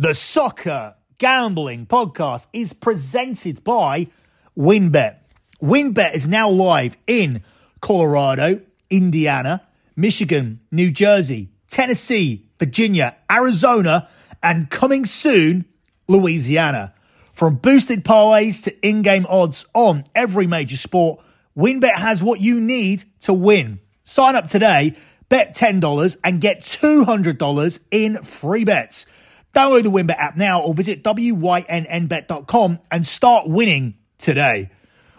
The Soccer Gambling Podcast is presented by WynnBET. WynnBET is now live in Colorado, Indiana, Michigan, New Jersey, Tennessee, Virginia, Arizona, and coming soon, Louisiana. From boosted parlays to in game odds on every major sport, WynnBET has what you need to win. Sign up today, bet $10, and get $200 in free bets. Download the WynnBET app now or visit WYNNBet.com and start winning today.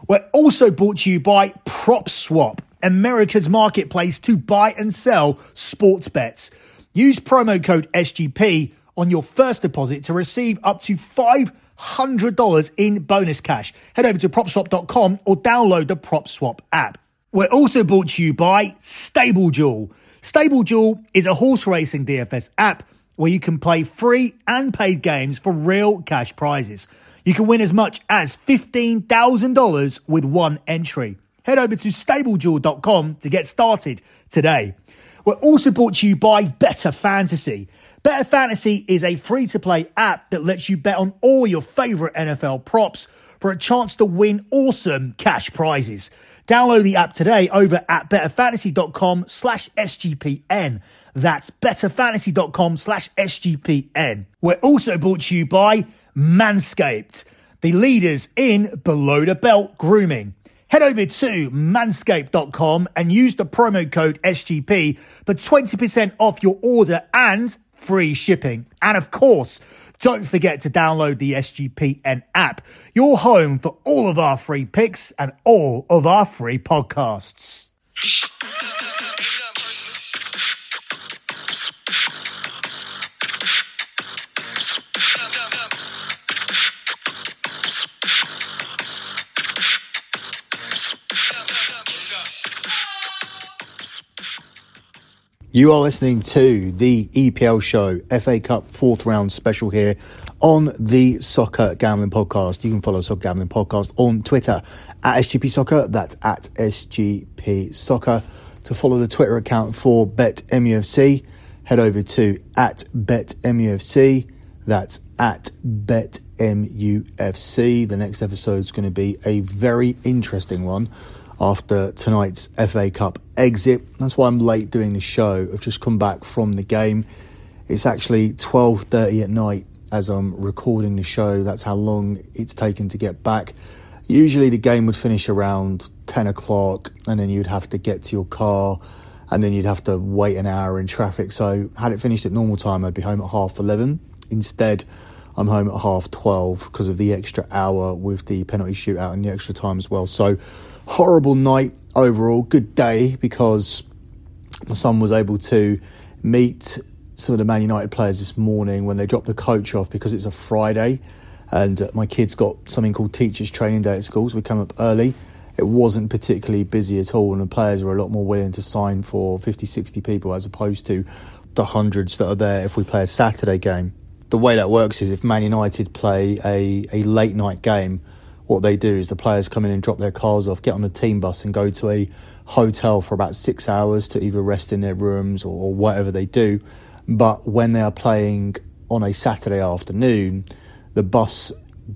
We're also brought to you by PropSwap, America's marketplace to buy and sell sports bets. Use promo code SGP on your first deposit to receive up to $500 in bonus cash. Head over to propswap.com or download the PropSwap app. We're also brought to you by StableDuel. StableDuel is a horse racing DFS app where you can play free and paid games for real cash prizes. You can win as much as $15,000 with one entry. Head over to stableduel.com to get started today. We're also brought to you by Better Fantasy. Better Fantasy is a free to play app that lets you bet on all your favorite NFL props for a chance to win awesome cash prizes. Download the app today over at betterfantasy.com slash SGPN. That's betterfantasy.com slash SGPN. We're also brought to you by Manscaped, the leaders in below the belt grooming. Head over to manscaped.com and use the promo code SGP for 20% off your order and free shipping. And of course, don't forget to download the SGPN app, your home for all of our free picks and all of our free podcasts. You are listening to the EPL show, FA Cup fourth round special here on the Soccer Gambling Podcast. You can follow Soccer Gambling Podcast on Twitter at SGP Soccer. That's at SGP Soccer. To follow the Twitter account for BetMUFC, head over to at BetMUFC. That's at BetMUFC. The next episode is going to be a very interesting one after tonight's FA Cup exit. That's why I'm late doing the show. I've just come back from the game. It's actually 12:30 at night as I'm recording the show. That's how long it's taken to get back. Usually the game would finish around 10 o'clock and then you'd have to get to your car and then you'd have to wait an hour in traffic. So had it finished at normal time, I'd be home at half 11. Instead, I'm home at half 12 because of the extra hour with the penalty shootout and the extra time as well. So horrible night overall. Good day because my son was able to meet some of the Man United players this morning when they dropped the coach off because it's a Friday and my kids got something called Teachers Training Day at school, so we come up early. It wasn't particularly busy at all, and the players were a lot more willing to sign for 50, 60 people as opposed to the hundreds that are there if we play a Saturday game. The way that works is if Man United play a, a late night game, what they do is the players come in and drop their cars off, get on the team bus, and go to a hotel for about six hours to either rest in their rooms or, or whatever they do. But when they are playing on a Saturday afternoon, the bus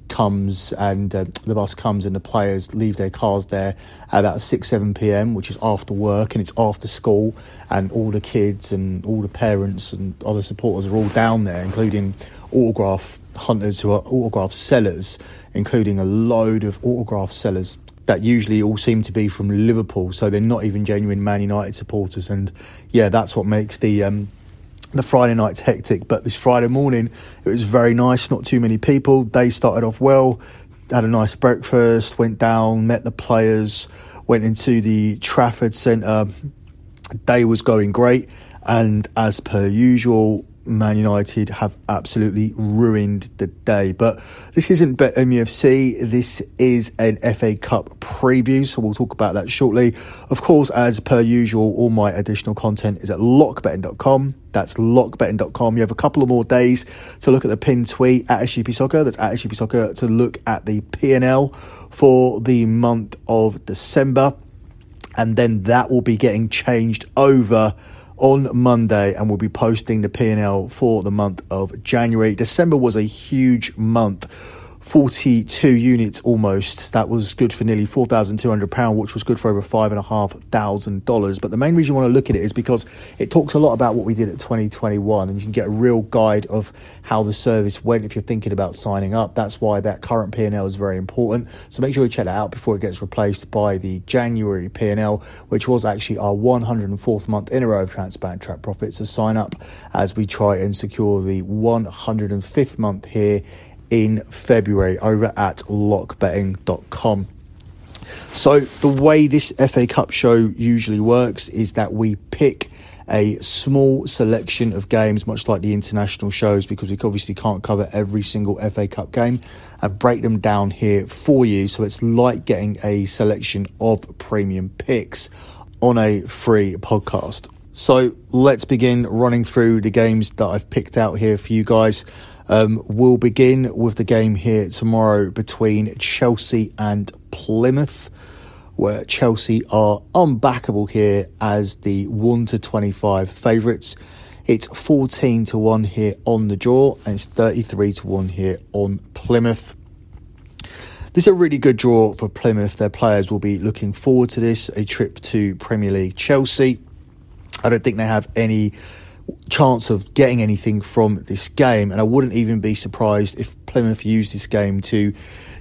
comes and uh, the bus comes and the players leave their cars there at about 6 7 p.m which is after work and it's after school and all the kids and all the parents and other supporters are all down there including autograph hunters who are autograph sellers including a load of autograph sellers that usually all seem to be from Liverpool, so they're not even genuine Man United supporters. And yeah, that's what makes the um, the Friday nights hectic. But this Friday morning, it was very nice. Not too many people. Day started off well. Had a nice breakfast. Went down, met the players. Went into the Trafford Centre. Day was going great, and as per usual, Man United have absolutely ruined the day. But this isn't BetMUFC, this is an FA Cup preview, so we'll talk about that shortly. Of course, as per usual, all my additional content is at lockbetting.com. That's lockbetting.com. You have a couple of more days to look at the pin tweet at SGP Soccer. That's at SGP Soccer to look at the P&L for the month of December. And then that will be getting changed over on Monday and we'll be posting the P&L for the month of January. December was a huge month 42 units almost. That was good for nearly £4,200, which was good for over $5,500. But the main reason you want to look at it is because it talks a lot about what we did at 2021 and you can get a real guide of how the service went if you're thinking about signing up. That's why that current P&L is very important. So make sure you check that out before it gets replaced by the January P&L, which was actually our 104th month in a row of transparent track profits. So sign up as we try and secure the 105th month here in February over at lockbetting.com. So, the way this FA Cup show usually works is that we pick a small selection of games, much like the international shows, because we obviously can't cover every single FA Cup game, and break them down here for you. So, it's like getting a selection of premium picks on a free podcast. So, let's begin running through the games that I've picked out here for you guys. Um, we'll begin with the game here tomorrow between Chelsea and Plymouth, where Chelsea are unbackable here as the 1 to 25 favourites. It's 14 to 1 here on the draw, and it's 33 to 1 here on Plymouth. This is a really good draw for Plymouth. Their players will be looking forward to this a trip to Premier League Chelsea. I don't think they have any chance of getting anything from this game. And I wouldn't even be surprised if Plymouth used this game to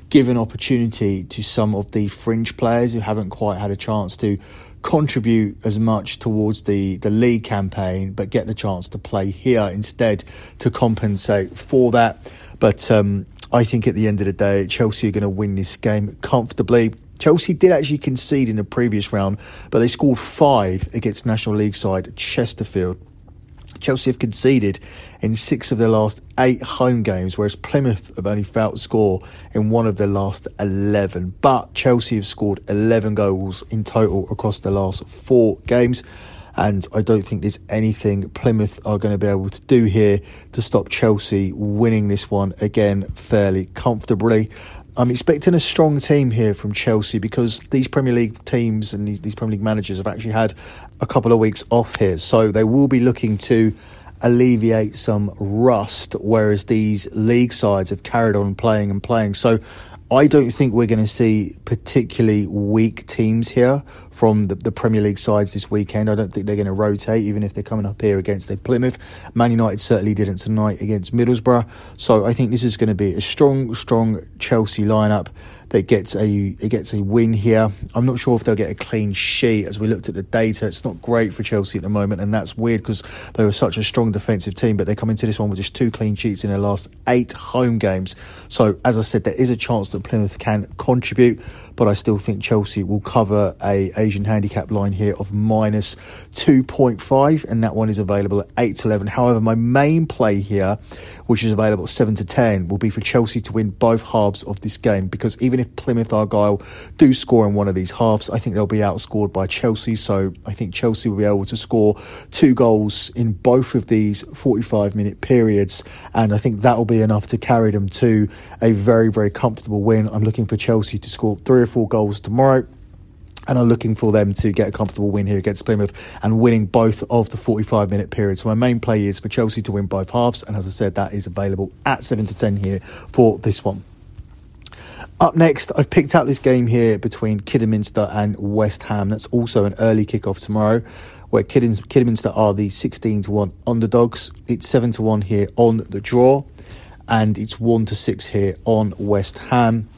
give an opportunity to some of the fringe players who haven't quite had a chance to contribute as much towards the, the league campaign, but get the chance to play here instead to compensate for that. But um, I think at the end of the day, Chelsea are going to win this game comfortably. Chelsea did actually concede in the previous round, but they scored five against National League side Chesterfield. Chelsea have conceded in six of their last eight home games, whereas Plymouth have only failed to score in one of their last 11. But Chelsea have scored 11 goals in total across the last four games. And I don't think there's anything Plymouth are going to be able to do here to stop Chelsea winning this one again fairly comfortably. I'm expecting a strong team here from Chelsea because these Premier League teams and these, these Premier League managers have actually had a couple of weeks off here. So they will be looking to alleviate some rust, whereas these league sides have carried on playing and playing. So I don't think we're going to see particularly weak teams here from the, the, Premier League sides this weekend. I don't think they're going to rotate, even if they're coming up here against their Plymouth. Man United certainly didn't tonight against Middlesbrough. So I think this is going to be a strong, strong Chelsea lineup that gets a it gets a win here. I'm not sure if they'll get a clean sheet. As we looked at the data, it's not great for Chelsea at the moment, and that's weird because they were such a strong defensive team. But they come into this one with just two clean sheets in their last eight home games. So as I said, there is a chance that Plymouth can contribute but I still think Chelsea will cover a Asian handicap line here of minus 2.5, and that one is available at 8 to 11. However, my main play here, which is available at 7 to 10, will be for Chelsea to win both halves of this game because even if Plymouth Argyle do score in one of these halves, I think they'll be outscored by Chelsea. So I think Chelsea will be able to score two goals in both of these 45 minute periods, and I think that will be enough to carry them to a very, very comfortable win. I'm looking for Chelsea to score three three or four goals tomorrow and are looking for them to get a comfortable win here against Plymouth and winning both of the 45 minute periods. So my main play is for Chelsea to win both halves, and as I said, that is available at 7 to 10 here for this one. Up next, I've picked out this game here between Kidderminster and West Ham. That's also an early kickoff tomorrow, where Kidderminster are the 16 to 1 underdogs. It's 7 to 1 here on the draw, and it's 1 to 6 here on West Ham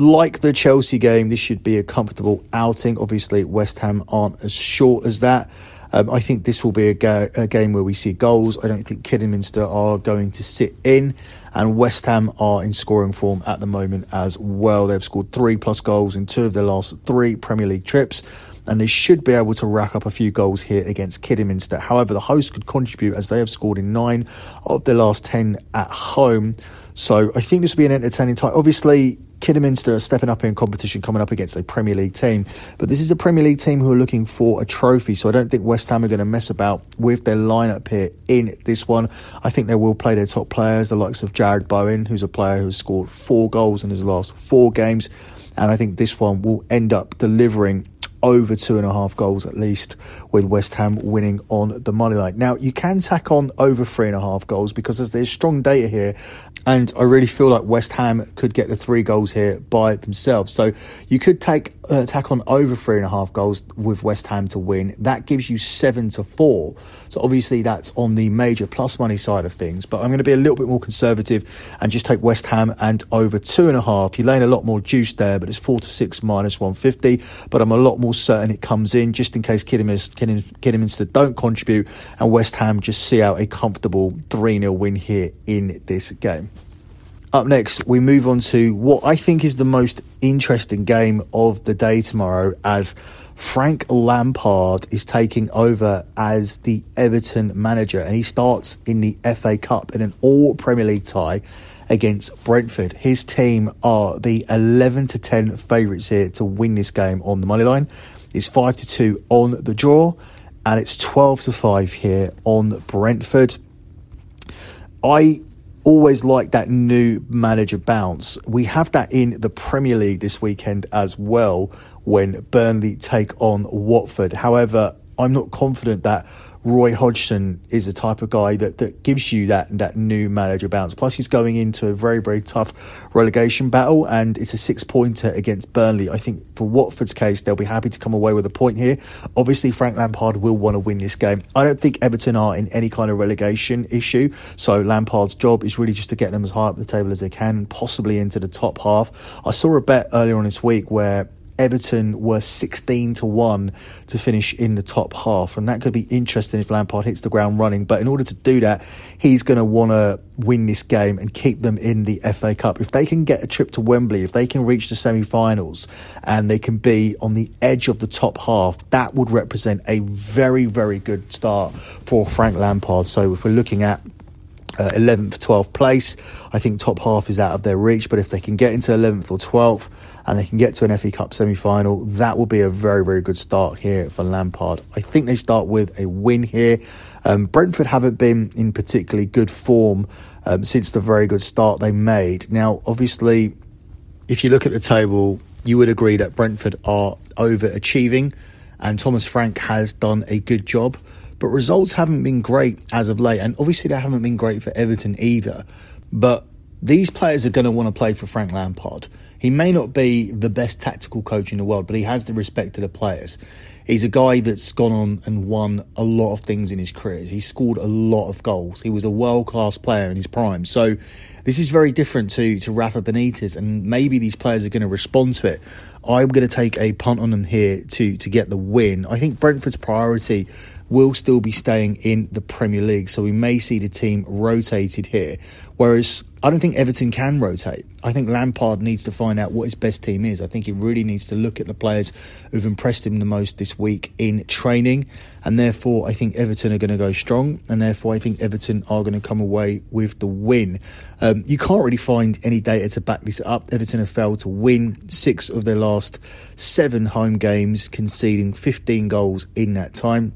like the Chelsea game, this should be a comfortable outing. Obviously, West Ham aren't as short as that. Um, I think this will be a, ga- a, game where we see goals. I don't think Kidderminster are going to sit in, and West Ham are in scoring form at the moment as well. They've scored three plus goals in two of their last three Premier League trips, and they should be able to rack up a few goals here against Kidderminster. However, the hosts could contribute as they have scored in nine of their last ten at home. So I think this will be an entertaining tie. Obviously, Kidderminster are stepping up in competition coming up against a Premier League team. But this is a Premier League team who are looking for a trophy. So I don't think West Ham are going to mess about with their lineup here in this one. I think they will play their top players, the likes of Jarrod Bowen, who's a player who's scored four goals in his last four games. And I think this one will end up delivering over two and a half goals at least, with West Ham winning on the money line. Now, you can tack on over three and a half goals because there's strong data here, and I really feel like West Ham could get the three goals here by themselves. So you could take uh, tack on over three and a half goals with West Ham to win. That gives you seven to four. So obviously that's on the major plus money side of things. But I'm going to be a little bit more conservative and just take West Ham and over two and a half. You're laying a lot more juice there, but it's four to six minus 150. But I'm a lot more certain it comes in just in case Kidderminster, Kidderminster don't contribute and West Ham just see out a comfortable 3 0 win here in this game. Up next, we move on to what I think is the most interesting game of the day tomorrow as Frank Lampard is taking over as the Everton manager and he starts in the FA Cup in an all Premier League tie against Brentford. His team are the 11 to 10 favourites here to win this game on the money line. It's 5 to 2 on the draw and it's 12 to 5 here on Brentford. I always like that new manager bounce. We have that in the Premier League this weekend as well when Burnley take on Watford. However, I'm not confident that Roy Hodgson is the type of guy that, that gives you that that new manager bounce. Plus, he's going into a very very tough relegation battle, and it's a six pointer against Burnley. I think for Watford's case, they'll be happy to come away with a point here. Obviously, Frank Lampard will want to win this game. I don't think Everton are in any kind of relegation issue, so Lampard's job is really just to get them as high up the table as they can, possibly into the top half. I saw a bet earlier on this week where Everton were 16 to 1 to finish in the top half. And that could be interesting if Lampard hits the ground running. But in order to do that, he's going to want to win this game and keep them in the FA Cup. If they can get a trip to Wembley, if they can reach the semi finals and they can be on the edge of the top half, that would represent a very, very good start for Frank Lampard. So if we're looking at uh, 11th, 12th place. I think top half is out of their reach, but if they can get into 11th or 12th and they can get to an FA Cup semi final, that will be a very, very good start here for Lampard. I think they start with a win here. Um, Brentford haven't been in particularly good form um, since the very good start they made. Now, obviously, if you look at the table, you would agree that Brentford are overachieving and Thomas Frank has done a good job but results haven't been great as of late, and obviously they haven't been great for Everton either. But these players are going to want to play for Frank Lampard. He may not be the best tactical coach in the world, but he has the respect of the players. He's a guy that's gone on and won a lot of things in his career. He scored a lot of goals. He was a world class player in his prime. So this is very different to, to Rafa Benitez, and maybe these players are going to respond to it. I'm going to take a punt on them here to, to get the win. I think Brentford's priority will still be staying in the Premier League. So we may see the team rotated here. Whereas I don't think Everton can rotate. I think Lampard needs to find out what his best team is. I think he really needs to look at the players who've impressed him the most this week in training. And therefore, I think Everton are going to go strong. And therefore, I think Everton are going to come away with the win. Um, you can't really find any data to back this up. Everton have failed to win six of their last seven home games, conceding 15 goals in that time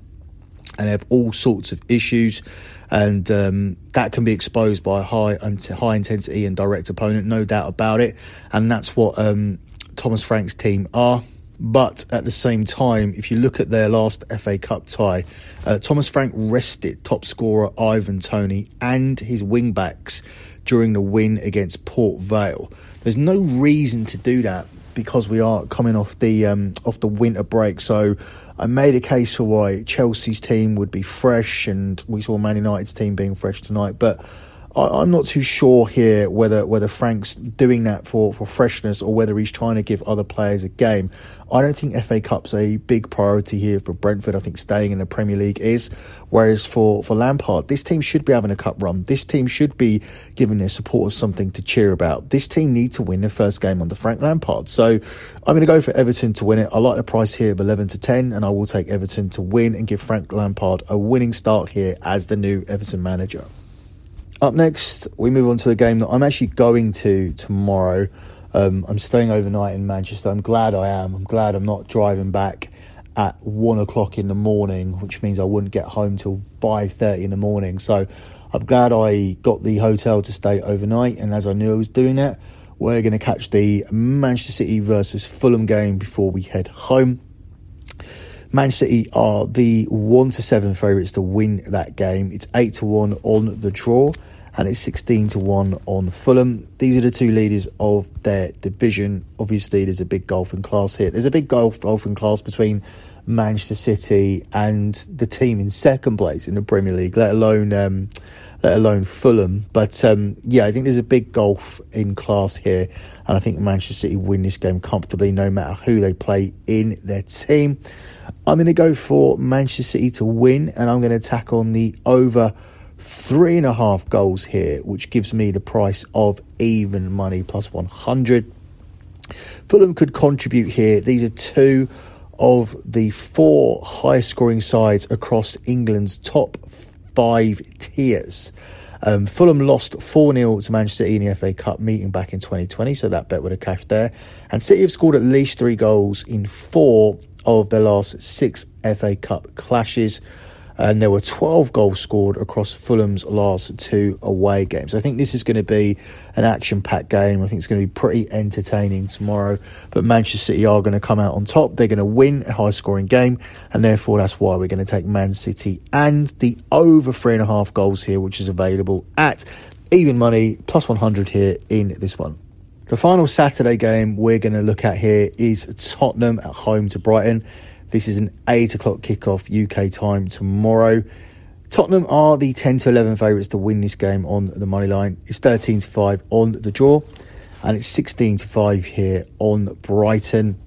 and have all sorts of issues. And um, that can be exposed by a high, high intensity and direct opponent, no doubt about it. And that's what um, Thomas Frank's team are. But at the same time, if you look at their last FA Cup tie, uh, Thomas Frank rested top scorer Ivan Toney and his wing backs during the win against Port Vale. There's no reason to do that because we are coming off the um, off the winter break. So I made a case for why Chelsea's team would be fresh, and we saw Man United's team being fresh tonight. But I, am not too sure here whether whether Frank's doing that for, for freshness or whether he's trying to give other players a game. I don't think FA Cup's a big priority here for Brentford. I think staying in the Premier League is. Whereas for, for Lampard, this team should be having a cup run. This team should be giving their supporters something to cheer about. This team need to win their first game under Frank Lampard. So I'm going to go for Everton to win it. I like the price here of 11 to 10, and I will take Everton to win and give Frank Lampard a winning start here as the new Everton manager. Up next, we move on to a game that I'm actually going to tomorrow. Um, I'm staying overnight in Manchester. I'm glad I am. I'm glad I'm not driving back at one o'clock in the morning, which means I wouldn't get home till five thirty in the morning. So I'm glad I got the hotel to stay overnight. And as I knew I was doing that, we're going to catch the Manchester City versus Fulham game before we head home. Man City are the one to seven favourites to win that game. It's eight to one on the draw, and it's sixteen to one on Fulham. These are the two leaders of their division. Obviously, there's a big golfing class here. There's a big golf golfing class between Manchester City and the team in second place in the Premier League, let alone um, let alone Fulham. But um, yeah, I think there's a big golf in class here, and I think Manchester City win this game comfortably, no matter who they play in their team. I'm going to go for Manchester City to win, and I'm going to tack on the over three and a half goals here, which gives me the price of even money plus 100. Fulham could contribute here. These are two of the four highest scoring sides across England's top five tiers. Um, Fulham lost 4 0 to Manchester City in the FA Cup meeting back in 2020, so that bet would have cashed there. And City have scored at least three goals in four of their last six FA Cup clashes and there were 12 goals scored across Fulham's last two away games. I think this is going to be an action packed game. I think it's going to be pretty entertaining tomorrow. But Manchester City are going to come out on top. They're going to win a high scoring game, and therefore that's why we're going to take Man City and the over three and a half goals here, which is available at even money plus 100 here in this one. The final Saturday game we're going to look at here is Tottenham at home to Brighton. This is an 8 o'clock kickoff UK time tomorrow. Tottenham are the 10 to 11 favourites to win this game on the money line. It's 13 to 5 on the draw, and it's 16 to 5 here on Brighton.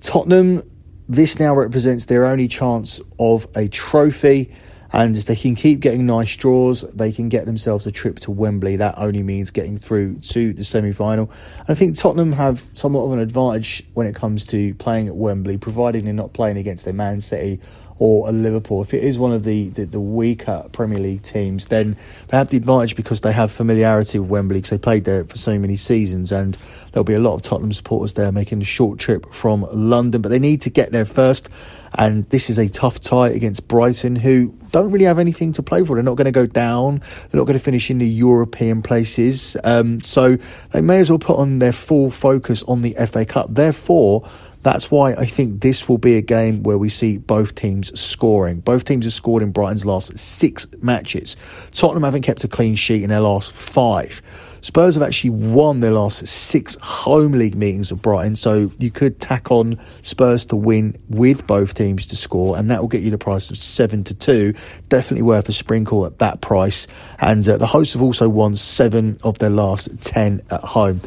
Tottenham, this now represents their only chance of a trophy. And if they can keep getting nice draws, they can get themselves a trip to Wembley. That only means getting through to the semi final. And I think Tottenham have somewhat of an advantage when it comes to playing at Wembley, providing they're not playing against a Man City or a Liverpool. If it is one of the, the, the, weaker Premier League teams, then they have the advantage because they have familiarity with Wembley because they played there for so many seasons, and there'll be a lot of Tottenham supporters there making a short trip from London. But they need to get there first, and this is a tough tie against Brighton, who don't really have anything to play for. They're not going to go down. They're not going to finish in the European places. Um, so they may as well put on their full focus on the FA Cup. Therefore, that's why I think this will be a game where we see both teams scoring. Both teams have scored in Brighton's last six matches. Tottenham haven't kept a clean sheet in their last five. Spurs have actually won their last six home league meetings with Brighton, so you could tack on Spurs to win with both teams to score, and that will get you the price of seven to two. Definitely worth a sprinkle at that price. And uh, the hosts have also won seven of their last ten at home.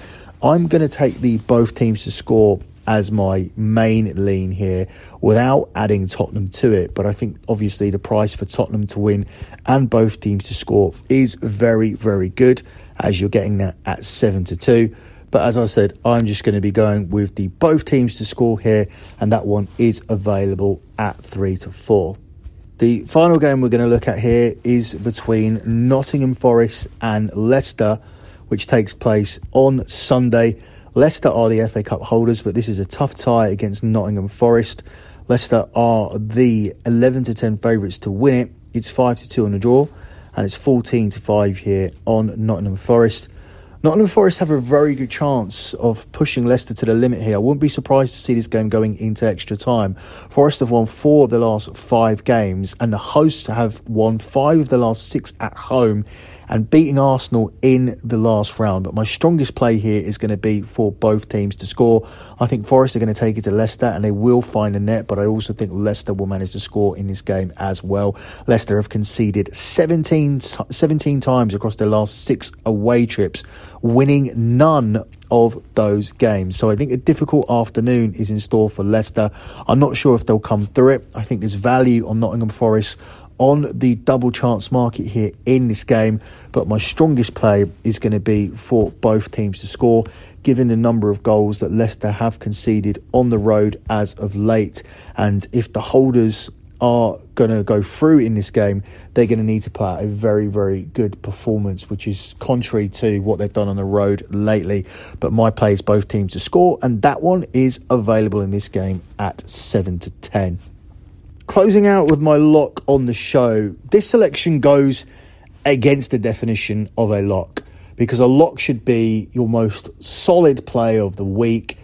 I'm going to take the both teams to score as my main lean here without adding Tottenham to it. But I think obviously the price for Tottenham to win and both teams to score is very, very good as you're getting that at 7 to 2. But as I said, I'm just going to be going with the both teams to score here, and that one is available at 3 to 4. The final game we're going to look at here is between Nottingham Forest and Leicester, which takes place on Sunday. Leicester are the FA Cup holders, but this is a tough tie against Nottingham Forest. Leicester are the 11 to 10 favourites to win it. It's 5 to 2 on the draw, and it's 14 to 5 here on Nottingham Forest. Nottingham Forest have a very good chance of pushing Leicester to the limit here. I wouldn't be surprised to see this game going into extra time. Forest have won four of the last five games, and the hosts have won five of the last six at home and beating Arsenal in the last round. But my strongest play here is going to be for both teams to score. I think Forest are going to take it to Leicester and they will find a net, but I also think Leicester will manage to score in this game as well. Leicester have conceded 17, 17 times across their last six away trips, winning none of those games. So I think a difficult afternoon is in store for Leicester. I'm not sure if they'll come through it. I think there's value on Nottingham Forest on the double chance market here in this game, but my strongest play is going to be for both teams to score, given the number of goals that Leicester have conceded on the road as of late. And if the holders are going to go through in this game, they're going to need to put out a very, very good performance, which is contrary to what they've done on the road lately. But my play is both teams to score, and that one is available in this game at 7 to 10. Closing out with my lock on the show, this selection goes against the definition of a lock because a lock should be your most solid play of the week,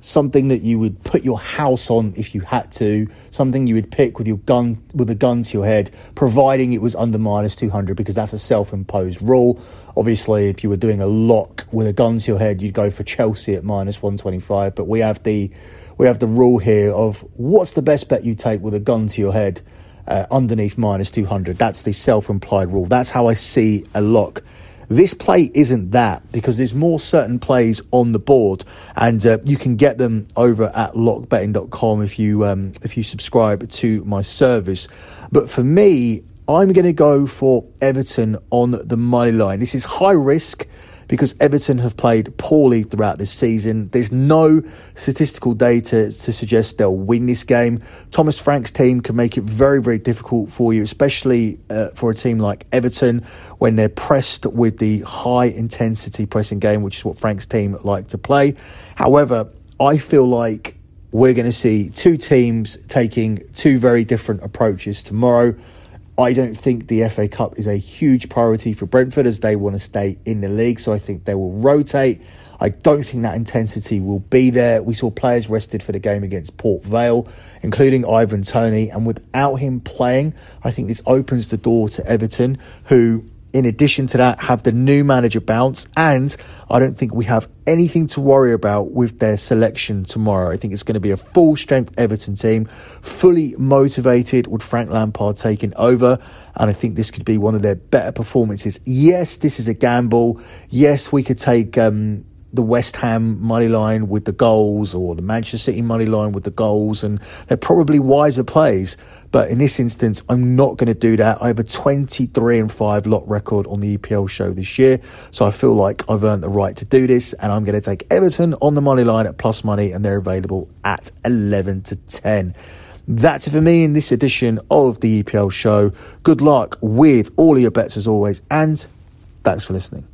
something that you would put your house on if you had to, something you would pick with your gun with a gun to your head, providing it was under minus 200 because that's a self-imposed rule. Obviously, if you were doing a lock with a gun to your head, you'd go for Chelsea at minus 125, but we have the we have the rule here of what's the best bet you take with a gun to your head uh, underneath minus 200. That's the self-implied rule. That's how I see a lock this play isn't that because there's more certain plays on the board, and uh, you can get them over at lockbetting.com if you um, if you subscribe to my service. But for me, I'm going to go for Everton on the money line. This is high risk because Everton have played poorly throughout this season. There's no statistical data to suggest they'll win this game. Thomas Frank's team can make it very, very difficult for you, especially uh, for a team like Everton when they're pressed with the high intensity pressing game, which is what Frank's team like to play. However, I feel like we're going to see two teams taking two very different approaches tomorrow. I don't think the FA Cup is a huge priority for Brentford as they want to stay in the league. So I think they will rotate. I don't think that intensity will be there. We saw players rested for the game against Port Vale, including Ivan Toney. And without him playing, I think this opens the door to Everton, who in addition to that, have the new manager bounce. And I don't think we have anything to worry about with their selection tomorrow. I think it's going to be a full strength Everton team, fully motivated with Frank Lampard taking over. And I think this could be one of their better performances. Yes, this is a gamble. Yes, we could take um, the West Ham money line with the goals or the Manchester City money line with the goals, and they're probably wiser plays. But in this instance, I'm not going to do that. I have a 23 and 5 lot record on the EPL show this year, so I feel like I've earned the right to do this, and I'm going to take Everton on the money line at plus money, and they're available at 11 to 10. That's it for me in this edition of the EPL show. Good luck with all your bets as always, and thanks for listening.